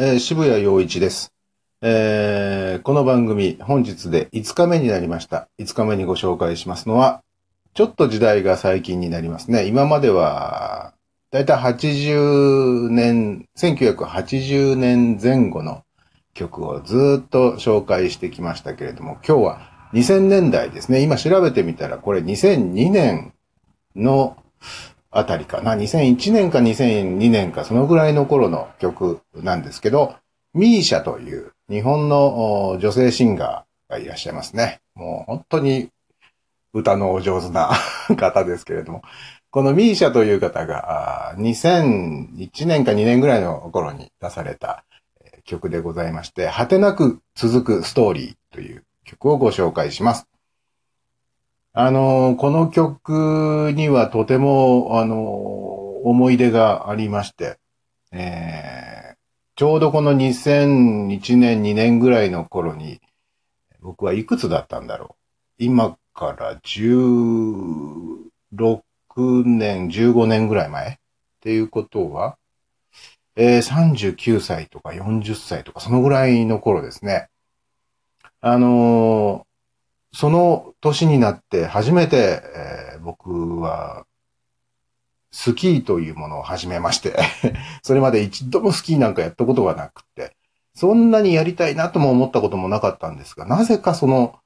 えー渋谷陽一です。えーこの番組、本日で5日目になりました。5日目にご紹介しますのは、ちょっと時代が最近になりますね。今までは、だいたい80年、1980年前後の曲をずっと紹介してきましたけれども、今日は2000年代ですね。今調べてみたら、これ2002年のあたりかな。2001年か2002年か、そのぐらいの頃の曲なんですけど、ミーシャという日本の女性シンガーがいらっしゃいますね。もう本当に歌のお上手な 方ですけれども、このミーシャという方が2001年か2年ぐらいの頃に出された曲でございまして、果てなく続くストーリーという曲をご紹介します。あのこの曲にはとても、あの思い出がありまして、えーちょうどこの2001年、2年ぐらいの頃に、僕はいくつだったんだろう。今から16年、15年ぐらい前っていうことは、えー39歳とか40歳とか、そのぐらいの頃ですね。あのその年になって初めて、えー僕は、スキーというものを始めまして、それまで一度もスキーなんかやったことがなくて、そんなにやりたいなとも思ったこともなかったんですが、なぜかその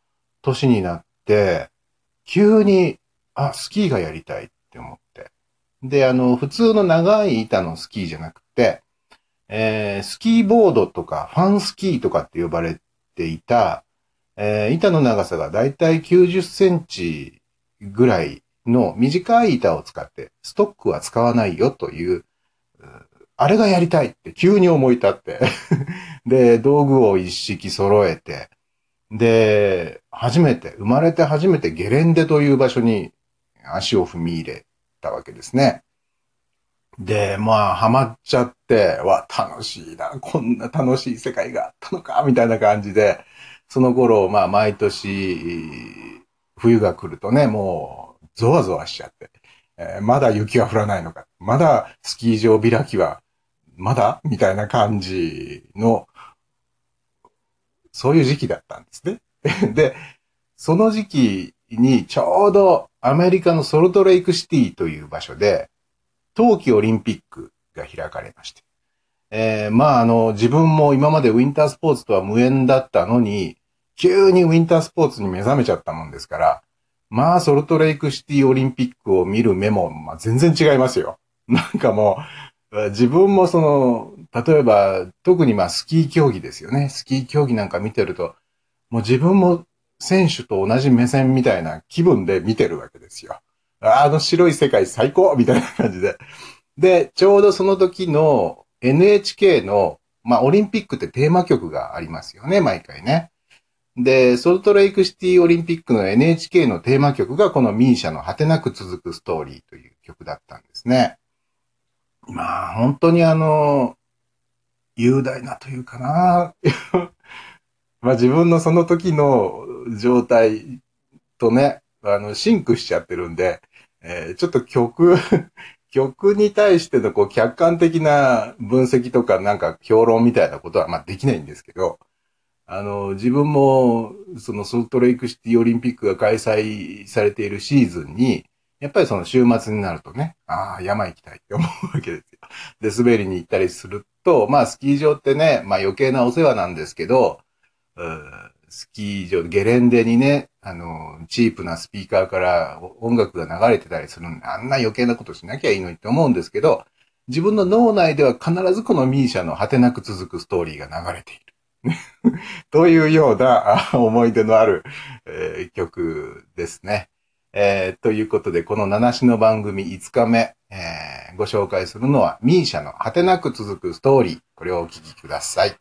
年になって、急に、あ、スキーがやりたいって思って。で、あの、普通の長い板のスキーじゃなくて、えースキーボードとかファンスキーとかって呼ばれていた、えー板の長さがだいたい90センチぐらいの短い板を使って、ストックは使わないよという、うあれがやりたいって急に思い立って、で、道具を一式揃えて、で、初めて、生まれて初めてゲレンデという場所に足を踏み入れたわけですね。で、まあ、ハマっちゃって、わ、楽しいな、こんな楽しい世界があったのか、みたいな感じで、その頃、まあ、毎年、冬が来るとね、もう、ゾワゾワしちゃって、えーまだ雪は降らないのか、まだスキー場開きは、まだみたいな感じの、そういう時期だったんですね。で、その時期にちょうどアメリカのソルトレイクシティという場所で、冬季オリンピックが開かれまして。えーまああの、自分も今までウィンタースポーツとは無縁だったのに、急にウィンタースポーツに目覚めちゃったもんですから、まあソルトレイクシティオリンピックを見る目も、まあ、全然違いますよ。なんかもう、自分もその、例えば、特にまあスキー競技ですよね。スキー競技なんか見てると、もう自分も選手と同じ目線みたいな気分で見てるわけですよ。あの白い世界最高みたいな感じで。で、ちょうどその時の NHK の、まあオリンピックってテーマ曲がありますよね、毎回ね。で、ソルトレイクシティオリンピックの NHK のテーマ曲がこのミーシャの果てなく続くストーリーという曲だったんですね。まあ本当にあの、雄大なというかな。まあ自分のその時の状態とね、あの、シンクしちゃってるんで、えーちょっと曲、曲に対してのこう客観的な分析とかなんか評論みたいなことはまあできないんですけど、あの、自分もそのソルトレイクシティオリンピックが開催されているシーズンに、やっぱりその週末になるとね、ああ、山行きたいって思うわけですよ。で、滑りに行ったりすると、まあスキー場ってね、まあ余計なお世話なんですけど、うスキー場、ゲレンデにね、あの、チープなスピーカーから音楽が流れてたりするんで、あんな余計なことしなきゃいいのにって思うんですけど、自分の脳内では必ずこのミーシャの果てなく続くストーリーが流れている。というような思い出のある、えー曲ですね。えーということで、この七種の番組5日目、えーご紹介するのは、ミーシャの果てなく続くストーリー。これをお聴きください。